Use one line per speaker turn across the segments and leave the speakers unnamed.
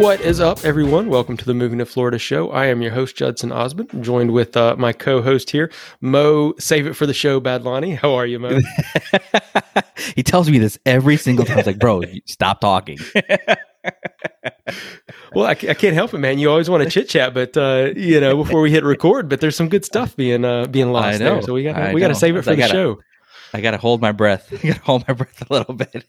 What is up, everyone? Welcome to the Moving to Florida show. I am your host, Judson Osmond, joined with uh, my co host here, Mo. Save it for the show, Badlani. How are you, Mo?
he tells me this every single time. I was like, bro, stop talking.
well, I, I, can't help it, man. You always want to chit chat, but uh, you know, before we hit record, but there's some good stuff being uh, being lost there, so we got we got to save it for I the
gotta,
show.
I got to hold my breath. I got to hold my breath a little bit.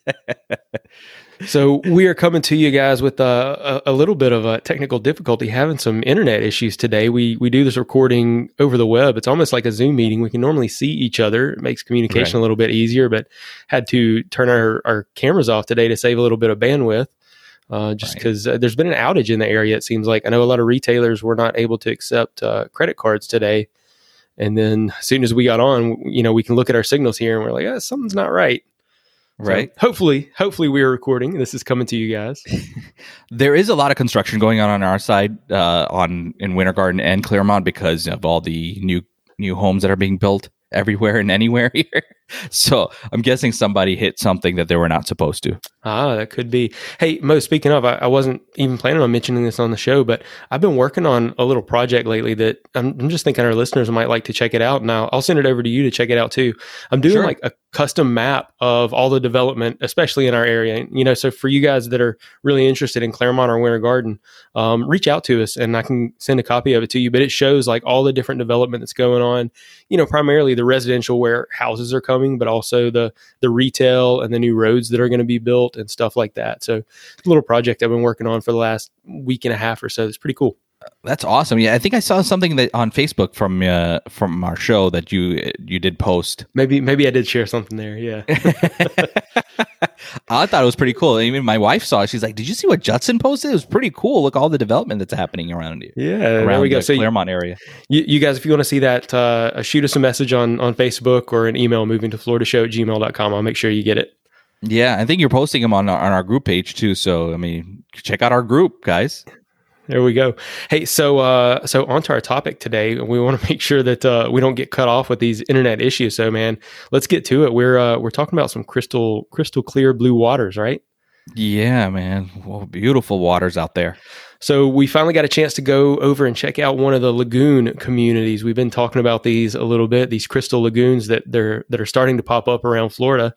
So we are coming to you guys with a, a, a, little bit of a technical difficulty, having some internet issues today. We we do this recording over the web. It's almost like a Zoom meeting. We can normally see each other. It makes communication right. a little bit easier, but had to turn our, our cameras off today to save a little bit of bandwidth. Uh, just because right. uh, there's been an outage in the area, it seems like. I know a lot of retailers were not able to accept uh, credit cards today. And then as soon as we got on, you know, we can look at our signals here and we're like, oh, something's not right.
Right.
So hopefully, hopefully we are recording. This is coming to you guys.
there is a lot of construction going on on our side, uh, on in Winter Garden and Clermont because of all the new new homes that are being built everywhere and anywhere here. So I'm guessing somebody hit something that they were not supposed to.
Ah, that could be. Hey, Mo, speaking of, I, I, wasn't even planning on mentioning this on the show, but I've been working on a little project lately that I'm, I'm just thinking our listeners might like to check it out. Now, I'll send it over to you to check it out too. I'm doing sure. like a custom map of all the development, especially in our area. You know, so for you guys that are really interested in Clermont or Winter Garden, um, reach out to us and I can send a copy of it to you. But it shows like all the different development that's going on, you know, primarily the residential where houses are coming, but also the, the retail and the new roads that are going to be built and stuff like that. So, a little project I've been working on for the last week and a half or so. It's pretty cool.
That's awesome. Yeah, I think I saw something that on Facebook from uh, from our show that you you did post.
Maybe maybe I did share something there. Yeah.
I thought it was pretty cool. Even my wife saw it. She's like, "Did you see what Judson posted? It was pretty cool. Look all the development that's happening around you.
Yeah,
around
we go.
The so Clermont area.
You, you, guys, if you want to see that, uh, shoot us a message on on Facebook or an email moving to Florida Show at gmail.com. I'll make sure you get it.
Yeah, I think you're posting them on our, on our group page too. So I mean, check out our group, guys.
There we go. Hey, so uh, so on to our topic today. We want to make sure that uh, we don't get cut off with these internet issues. So, man, let's get to it. We're uh, we're talking about some crystal crystal clear blue waters, right?
Yeah, man. Well, beautiful waters out there.
So we finally got a chance to go over and check out one of the lagoon communities. We've been talking about these a little bit, these crystal lagoons that they're that are starting to pop up around Florida.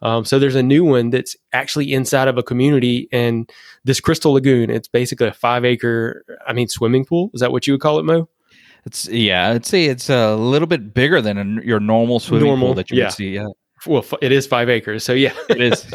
Um, so there's a new one that's actually inside of a community, and this crystal lagoon, it's basically a five acre, I mean, swimming pool. Is that what you would call it, Mo?
It's yeah, I'd say it's a little bit bigger than a, your normal swimming normal, pool that you yeah. would see. Yeah.
Well, it is five acres, so yeah,
it is.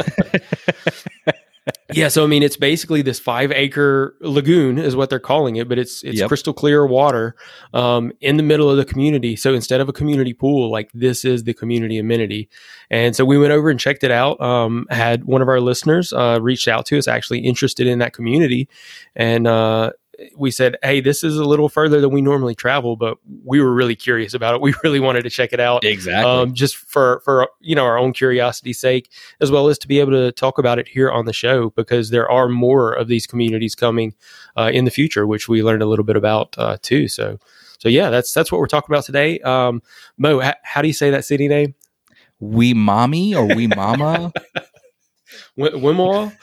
yeah, so I mean, it's basically this five acre lagoon is what they're calling it, but it's it's yep. crystal clear water um, in the middle of the community. So instead of a community pool, like this is the community amenity. And so we went over and checked it out. Um, had one of our listeners uh, reached out to us, actually interested in that community, and uh, we said, "Hey, this is a little further than we normally travel, but we were really curious about it. We really wanted to check it out,
exactly, um,
just for for you know our own curiosity's sake, as well as to be able to talk about it here on the show because there are more of these communities coming uh, in the future, which we learned a little bit about uh, too. So, so yeah, that's that's what we're talking about today. Um, Mo, ha- how do you say that city name?
We mommy or we mama?
Wimawa.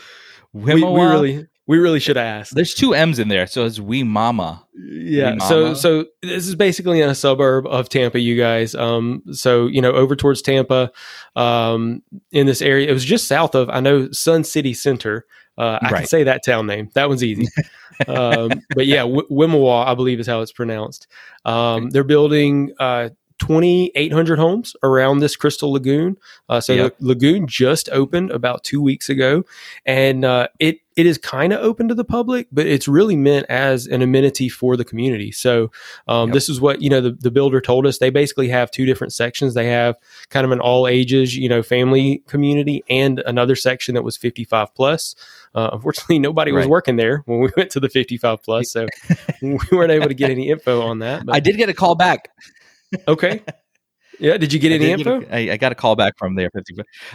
We, we really we really should ask.
There's two M's in there, so it's We Mama.
Yeah. Wee Mama. So so this is basically in a suburb of Tampa, you guys. Um. So you know, over towards Tampa, um, in this area, it was just south of I know Sun City Center. Uh, I right. can say that town name. That one's easy. um, but yeah, w- Wimauma, I believe is how it's pronounced. Um, they're building uh, 2,800 homes around this Crystal Lagoon. Uh, so yep. the lagoon just opened about two weeks ago, and uh, it it is kind of open to the public, but it's really meant as an amenity for the community. So um, yep. this is what you know the, the builder told us. They basically have two different sections. They have kind of an all ages, you know, family community, and another section that was 55 plus. Uh, unfortunately, nobody right. was working there when we went to the 55 plus, so we weren't able to get any info on that.
But. I did get a call back
okay. Yeah. Did you get any info?
Get a, I, I got a call back from there.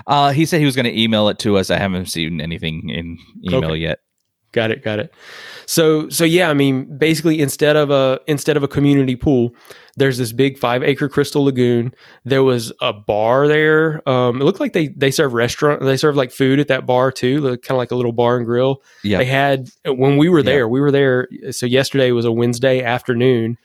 Uh, he said he was going to email it to us. I haven't seen anything in email okay. yet.
got it, got it. So so yeah, I mean, basically instead of a instead of a community pool, there's this big five acre crystal lagoon. There was a bar there. Um, it looked like they they serve restaurant. They serve like food at that bar too, kind of like a little bar and grill.
Yeah.
They had when we were
Yeah.
there. We were there. So yesterday was a Wednesday afternoon.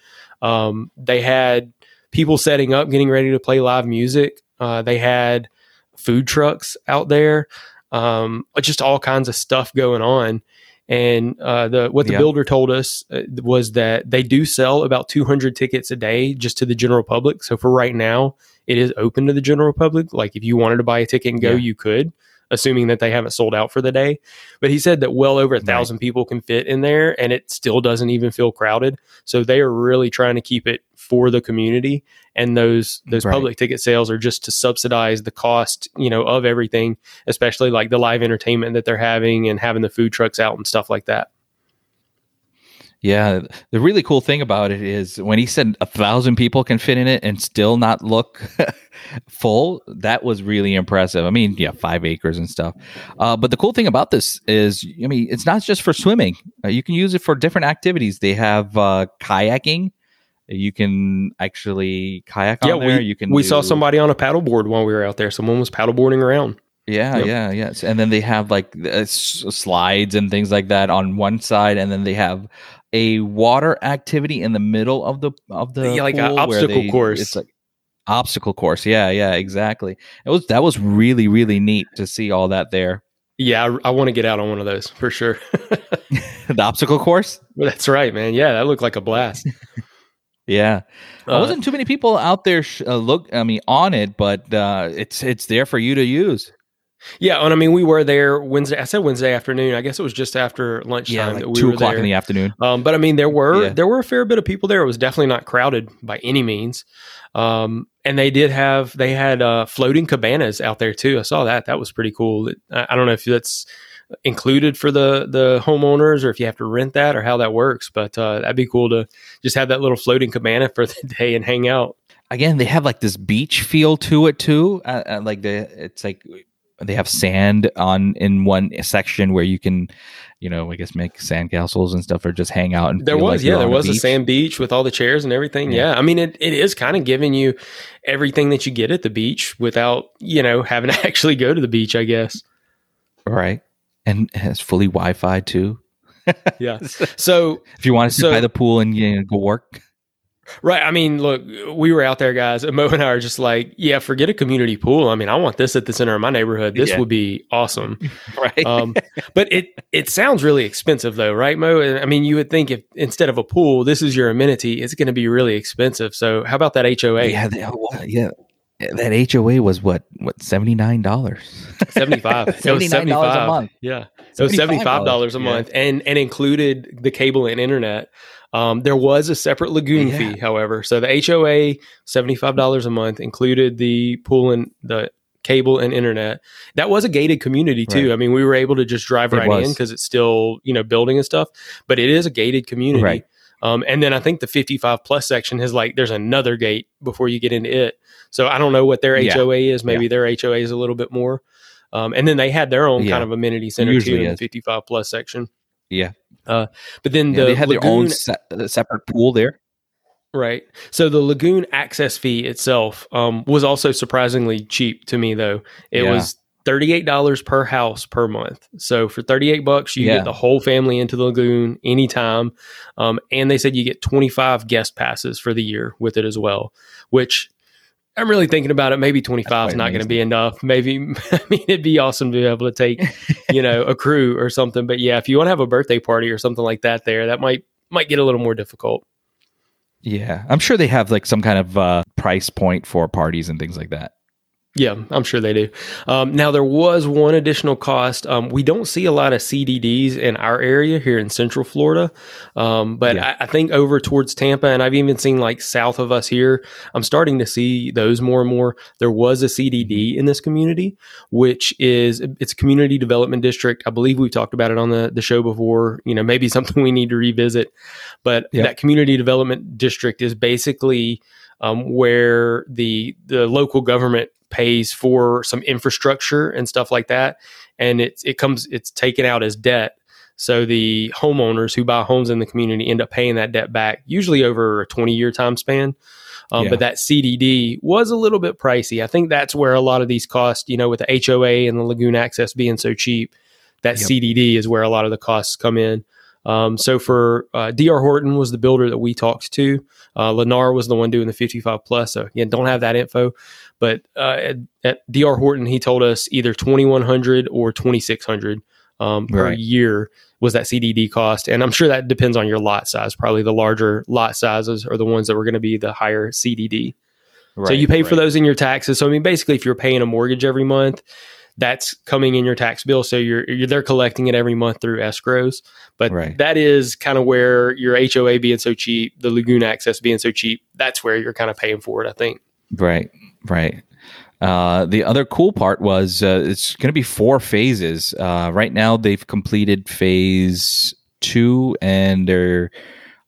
Um, they had people setting up, getting ready to play live music. Uh, they had food trucks out there, um, just all kinds of stuff going on. And uh, the what the
Yeah.
builder told us uh, was that they do sell about 200 tickets a day just to the general public. So for right now, it is open to the general public. Like if you wanted to buy a ticket and go,
Yeah.
you could, assuming that they haven't sold out for the day. But he said that well over a
Right.
thousand people can fit in there, and it still doesn't even feel crowded. So they are really trying to keep it for the community, and those those
Right.
public ticket sales are just to subsidize the cost, you know, of everything, especially like the live entertainment that they're having and having the food trucks out and stuff like that.
Yeah, the really cool thing about it is when he said a thousand people can fit in it and still not look full, that was really impressive. I mean, yeah, five acres and stuff. Uh, but the cool thing about this is, I mean, it's not just for swimming. Uh, you can use it for different activities. They have uh, kayaking. You can actually kayak on
yeah,
there.
we
you can.
we saw somebody on a paddleboard while we were out there. Someone was paddleboarding around.
Yeah,
Yep.
yeah, yes. And then they have like uh, slides and things like that on one side, and then they have a water activity in the middle of the of the
Yeah, like a obstacle
they-
course.
It's like obstacle course. Yeah, yeah, exactly. It was that was really really neat to see all that there.
Yeah, I, I want to get out on one of those for sure.
the obstacle course.
That's right, man. Yeah, that looked like a blast.
Yeah, there
Uh,
wasn't too many people out there. Sh- uh, look, I mean, on it, but uh, it's it's there for you to use.
Yeah, and I mean, we were there Wednesday. I said Wednesday afternoon. I guess it was just after lunchtime
Yeah, like
that we
two o'clock
there.
in the afternoon.
Um, but I mean, there were
Yeah.
there were a fair bit of people there. It was definitely not crowded by any means. Um, and they did have they had uh, floating cabanas out there too. I saw that. That was pretty cool. I, I don't know if that's included for the the homeowners or if you have to rent that or how that works. But uh, that'd be cool to just have that little floating cabana for the day and hang out.
again they have like this beach feel to it too uh, uh, like the it's like they have sand on in one section where you can you know i guess make sand castles and stuff or just hang out and
There was,
like
yeah, there was a,
beach.
sand beach with all the chairs and everything.
Yeah.
Yeah, I mean, it, it is kind of giving you everything that you get at the beach without you know having to actually go to the beach. I guess.
right and has fully wi-fi too
Yeah. So
if you want to sit
So-
by the pool and you know, go work
right, I mean, look, we were out there, guys. And Mo and I are just like, yeah, forget a community pool. I mean, I want this at the center of my neighborhood. This
Yeah.
would be awesome.
right
Um, but it it sounds really expensive though, right, Mo? I mean, you would think if instead of a pool, this is your amenity, it's going to be really expensive. So how about that HOA?
yeah they, yeah that hoa was what what $79
Seventy five.
$79 a month.
Yeah. So seventy five dollars a
Yeah.
month, and and included the cable and internet. Um, there was a separate lagoon
Yeah.
fee, however. So the HOA seventy five dollars a month included the pool and the cable and internet. That was a gated community too.
Right.
I mean, we were able to just drive
It
right
was.
in because it's still you know building and stuff, but it is a gated community.
Right.
Um, and then I think the 55 plus section has like there's another gate before you get into it. So I don't know what their
Yeah.
HOA is. Maybe their HOA is a little bit more. Um, and then they had their own
Yeah.
kind of amenity center too
Usually
in the 55 plus section.
yeah, Uh,
But then
yeah
the
they had their own se- uh, separate pool there
right? So the lagoon access fee itself um, was also surprisingly cheap to me, though. It
Yeah.
was thirty-eight dollars per house per month. So for thirty-eight bucks, you
Yeah.
get the whole family into the lagoon anytime, um, and they said you get twenty-five guest passes for the year with it as well. Which I'm really thinking about it. Maybe twenty-five is not going to be enough. Maybe I mean it'd be awesome to be able to take you know a crew or something. But yeah, if you want to have a birthday party or something like that, there that might might get a little more difficult.
Yeah, I'm sure they have like some kind of uh, price point for parties and things like that.
Yeah, I'm sure they do. Um, now, there was one additional cost. Um, we don't see a lot of CDDs in our area here in Central Florida, um, but
Yeah.
I, I think over towards Tampa, and I've even seen like south of us here, I'm starting to see those more and more. There was a CDD in this community, which is it's a community development district. I believe we've talked about it on the, the show before. You know, maybe something we need to revisit. But
Yep.
that community development district is basically um, where the the local government pays for some infrastructure and stuff like that, and it's it comes it's taken out as debt. So the homeowners who buy homes in the community end up paying that debt back, usually over a 20 year time span. Um, yeah. But that CDD was a little bit pricey. I think that's where a lot of these costs, you know, with the HOA and the lagoon access being so cheap, that yep. CDD is where a lot of the costs come in. Um, so for uh, DR Horton was the builder that we talked to. Uh, Lennar was the one doing the 55 plus. So again, don't have that info, but uh, at, at, DR Horton, he told us either 2100 or 2600 um, per right. year was that CDD cost. And I'm sure that depends on your lot size. Probably the larger lot sizes are the ones that were going to be the higher CDD. Right, so you pay right. for those in your taxes. So I mean, basically, if you're paying a mortgage every month, that's coming in your tax bill. So you're, you're they're collecting it every month through escrows. But right. that is kind of where your HOA being so cheap, the lagoon access being so cheap, that's where you're kind of paying for it. I think.
Right. Right. Uh, the other cool part was uh, it's going to be four phases. Uh, right now, they've completed phase two, and they're,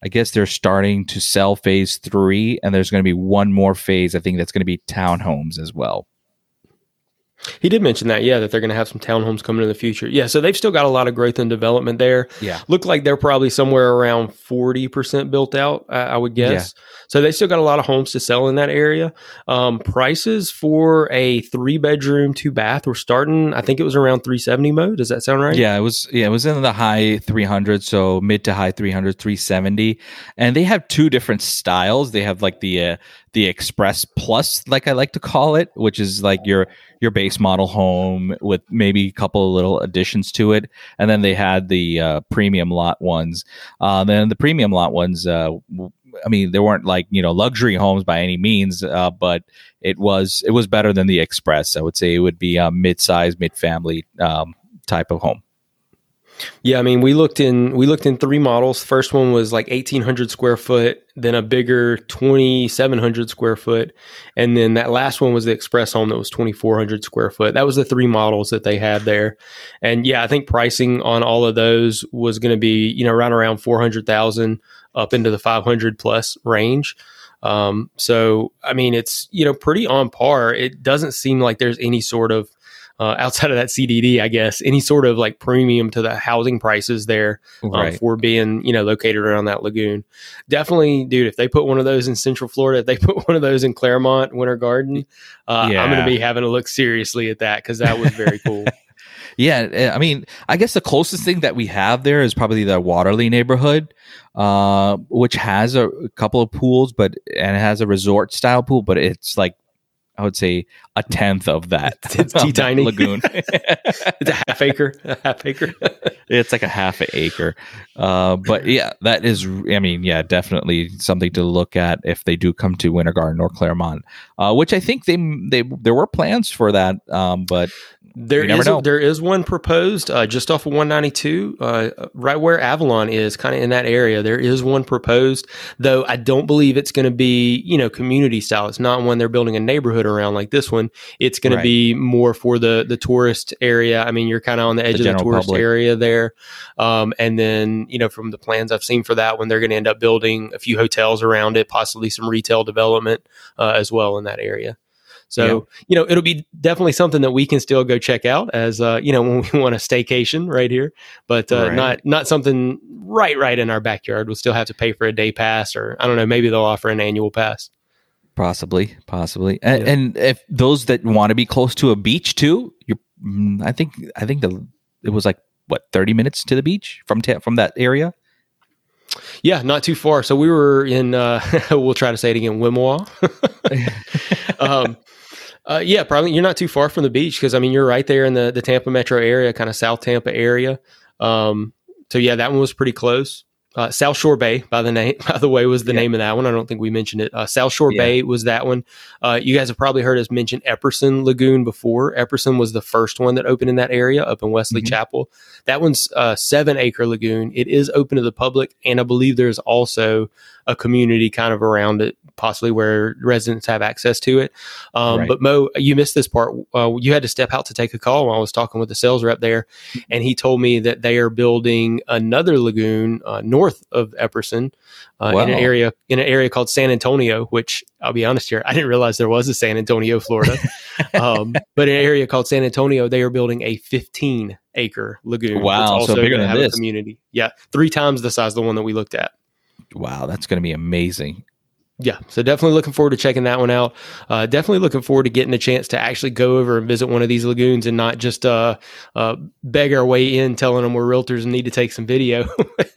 I guess, they're starting to sell phase three, and there's going to be one more phase. I think that's going to be townhomes as well.
He did mention that, yeah, that they're going to have some townhomes coming in the future. Yeah, so they've still got a lot of growth and development there.
Yeah,
look like they're probably somewhere around forty percent built out. I, I would guess. Yeah. So they still got a lot of homes to sell in that area. Um, prices for a three bedroom, two bath were starting. I think it was around three seventy Mo. Does that sound right?
Yeah, it was. Yeah, it was in the high three hundred, so mid to high 300, 370. and they have two different styles. They have like the uh, the Express Plus, like I like to call it, which is like your your base model home with maybe a couple of little additions to it, and then they had the uh, premium lot ones. Uh, then the premium lot ones uh, I mean, they weren't like you know luxury homes by any means, uh, but it was it was better than the Express. I would say it would be a mid-size, mid-family um, type of home.
Yeah, I mean, we looked in we looked in three models. First one was like eighteen hundred square foot, then a bigger twenty seven hundred square foot, and then that last one was the express home that was twenty four hundred square foot. That was the three models that they had there, and yeah, I think pricing on all of those was going to be you know around around four hundred thousand up into the 500 plus range. Um, so, I mean, it's, you know, pretty on par. It doesn't seem like there's any sort of, uh, outside of that CDD, I guess, any sort of like premium to the housing prices there um, right. for being, you know, located around that lagoon. Definitely, dude, if they put one of those in Central Florida, if they put one of those in Clermont Winter Garden, uh, yeah. I'm going to be having to look seriously at that because that was very cool.
Yeah, eh, I mean, I guess the closest thing that we have there is probably the Waterleigh neighborhood, uh, which has a, a couple of pools, but and it has a resort style pool, but it's like I would say a tenth of that.
It's tea tiny lagoon. it's a half acre. A half acre.
it's like a half acre. Uh, but yeah, that is. I mean, yeah, definitely something to look at if they do come to Winter Garden or Clermont, Uh, which I think they they there were plans for that, um, but
there is a, there is one proposed uh, just off of 192, uh, right where Avalon is, kind of in that area. There is one proposed, though I don't believe it's going to be you know community style. It's not one they're building a neighborhood around like this one. It's going right. to be more for the the tourist area. I mean, you're kind of on the edge the of the tourist public. area there, um, and then you know from the plans I've seen for that one, they're going to end up building a few hotels around it, possibly some retail development uh, as well in that area. So, yeah. you know, it'll be definitely something that we can still go check out as, uh, you know, when we want a staycation right here, but uh, right. not, not something right, right in our backyard. We'll still have to pay for a day pass or I don't know, maybe they'll offer an annual pass.
Possibly, possibly. And, yeah. and if those that want to be close to a beach too, you mm, I think, I think the, it was like what, 30 minutes to the beach from, ta- from that area?
Yeah, not too far. So we were in. Uh, we'll try to say it again. Wimauma. um, uh, yeah, probably you're not too far from the beach because I mean you're right there in the the Tampa metro area, kind of South Tampa area. Um, so yeah, that one was pretty close. Uh, South Shore Bay, by the name, by the way, was the yeah. name of that one. I don't think we mentioned it. Uh, South Shore yeah. Bay was that one. Uh, you guys have probably heard us mention Epperson Lagoon before. Epperson was the first one that opened in that area up in Wesley mm-hmm. Chapel. That one's a seven acre lagoon. It is open to the public, and I believe there's also a community kind of around it possibly where residents have access to it. Um, right. But Mo, you missed this part. Uh, you had to step out to take a call while I was talking with the sales rep there, and he told me that they are building another lagoon uh, north of Epperson uh, wow. in an area in an area called San Antonio. Which I'll be honest here, I didn't realize there was a San Antonio, Florida. um, but an area called San Antonio, they are building a 15 acre lagoon.
Wow, so bigger than this.
community. Yeah, three times the size of the one that we looked at.
Wow, that's going to be amazing
yeah, so definitely looking forward to checking that one out. Uh, definitely looking forward to getting a chance to actually go over and visit one of these lagoons and not just uh, uh, beg our way in, telling them we're realtors and need to take some video.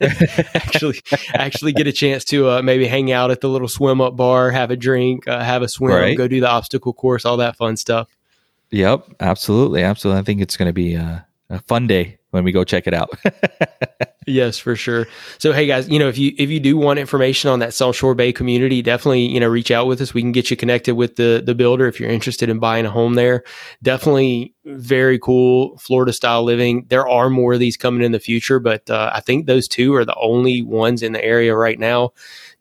actually, actually get a chance to uh, maybe hang out at the little swim up bar, have a drink, uh, have a swim, right. go do the obstacle course, all that fun stuff.
Yep, absolutely, absolutely. I think it's going to be a, a fun day when we go check it out.
yes, for sure. So hey guys, you know, if you if you do want information on that South Shore Bay community, definitely, you know, reach out with us. We can get you connected with the the builder if you're interested in buying a home there. Definitely very cool Florida style living. There are more of these coming in the future, but uh, I think those two are the only ones in the area right now.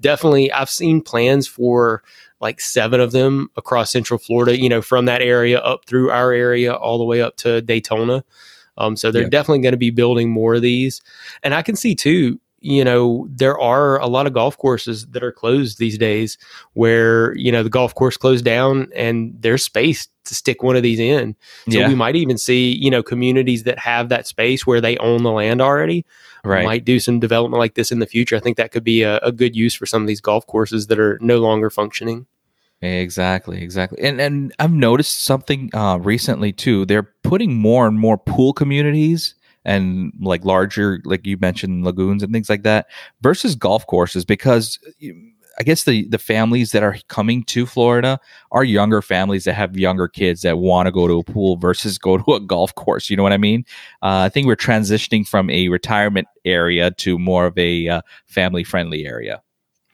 Definitely I've seen plans for like seven of them across central Florida, you know, from that area up through our area all the way up to Daytona. Um, so they're yeah. definitely going to be building more of these. And I can see too, you know, there are a lot of golf courses that are closed these days where, you know, the golf course closed down and there's space to stick one of these in. So yeah. we might even see, you know, communities that have that space where they own the land already. Right. Might do some development like this in the future. I think that could be a, a good use for some of these golf courses that are no longer functioning.
Exactly, exactly. And and I've noticed something uh, recently too. They're putting more and more pool communities and like larger, like you mentioned, lagoons and things like that versus golf courses because I guess the the families that are coming to Florida are younger families that have younger kids that want to go to a pool versus go to a golf course. You know what I mean? Uh, I think we're transitioning from a retirement area to more of a uh, family friendly area.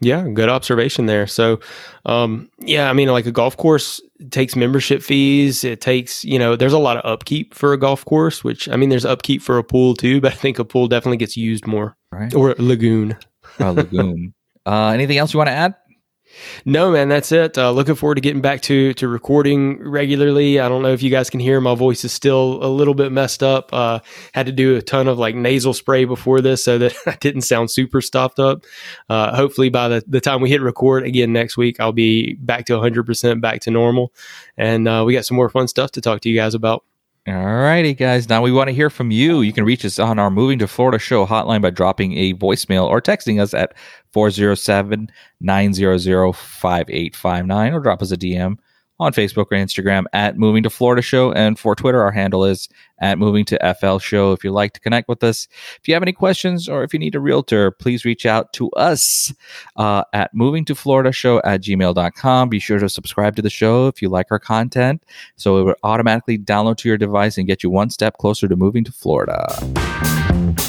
Yeah, good observation there. So, um, yeah, I mean, like a golf course takes membership fees. It takes, you know, there's a lot of upkeep for a golf course, which I mean, there's upkeep for a pool too, but I think a pool definitely gets used more.
Right.
Or a lagoon.
A lagoon. uh, anything else you want to add?
No, man, that's it. Uh, looking forward to getting back to to recording regularly. I don't know if you guys can hear my voice is still a little bit messed up. Uh, had to do a ton of like nasal spray before this so that I didn't sound super stuffed up. Uh, hopefully, by the, the time we hit record again next week, I'll be back to 100% back to normal. And uh, we got some more fun stuff to talk to you guys about.
All righty, guys. Now we want to hear from you. You can reach us on our Moving to Florida show hotline by dropping a voicemail or texting us at 407 900 5859 or drop us a DM on Facebook or Instagram at Moving to Florida Show. And for Twitter, our handle is at Moving to FL Show. If you'd like to connect with us, if you have any questions or if you need a realtor, please reach out to us uh, at Moving to Florida Show at gmail.com. Be sure to subscribe to the show if you like our content so it will automatically download to your device and get you one step closer to moving to Florida.